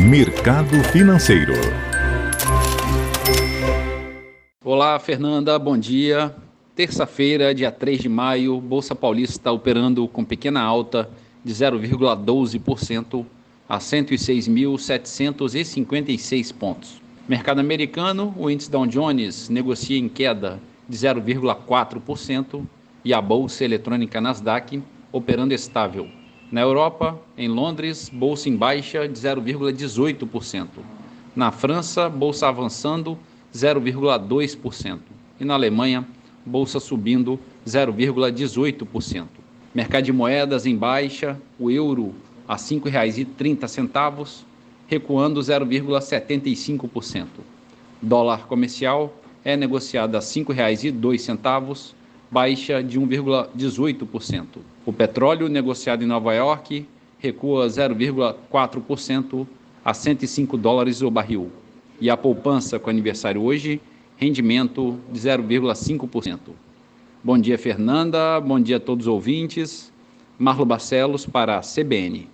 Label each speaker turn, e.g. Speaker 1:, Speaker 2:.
Speaker 1: Mercado Financeiro.
Speaker 2: Olá, Fernanda, bom dia. Terça-feira, dia 3 de maio, Bolsa Paulista está operando com pequena alta de 0,12% a 106.756 pontos. Mercado americano, o índice Dow Jones negocia em queda de 0,4% e a bolsa eletrônica Nasdaq operando estável. Na Europa, em Londres, bolsa em baixa de 0,18%. Na França, bolsa avançando 0,2%. E na Alemanha, bolsa subindo 0,18%. Mercado de moedas em baixa, o euro a R$ 5,30, recuando 0,75%. Dólar comercial é negociado a R$ 5,02, baixa de 1,18%. O petróleo negociado em Nova York recua 0,4% a 105 dólares o barril. E a poupança com aniversário hoje, rendimento de 0,5%. Bom dia, Fernanda. Bom dia a todos os ouvintes. Marlo Barcelos para a CBN.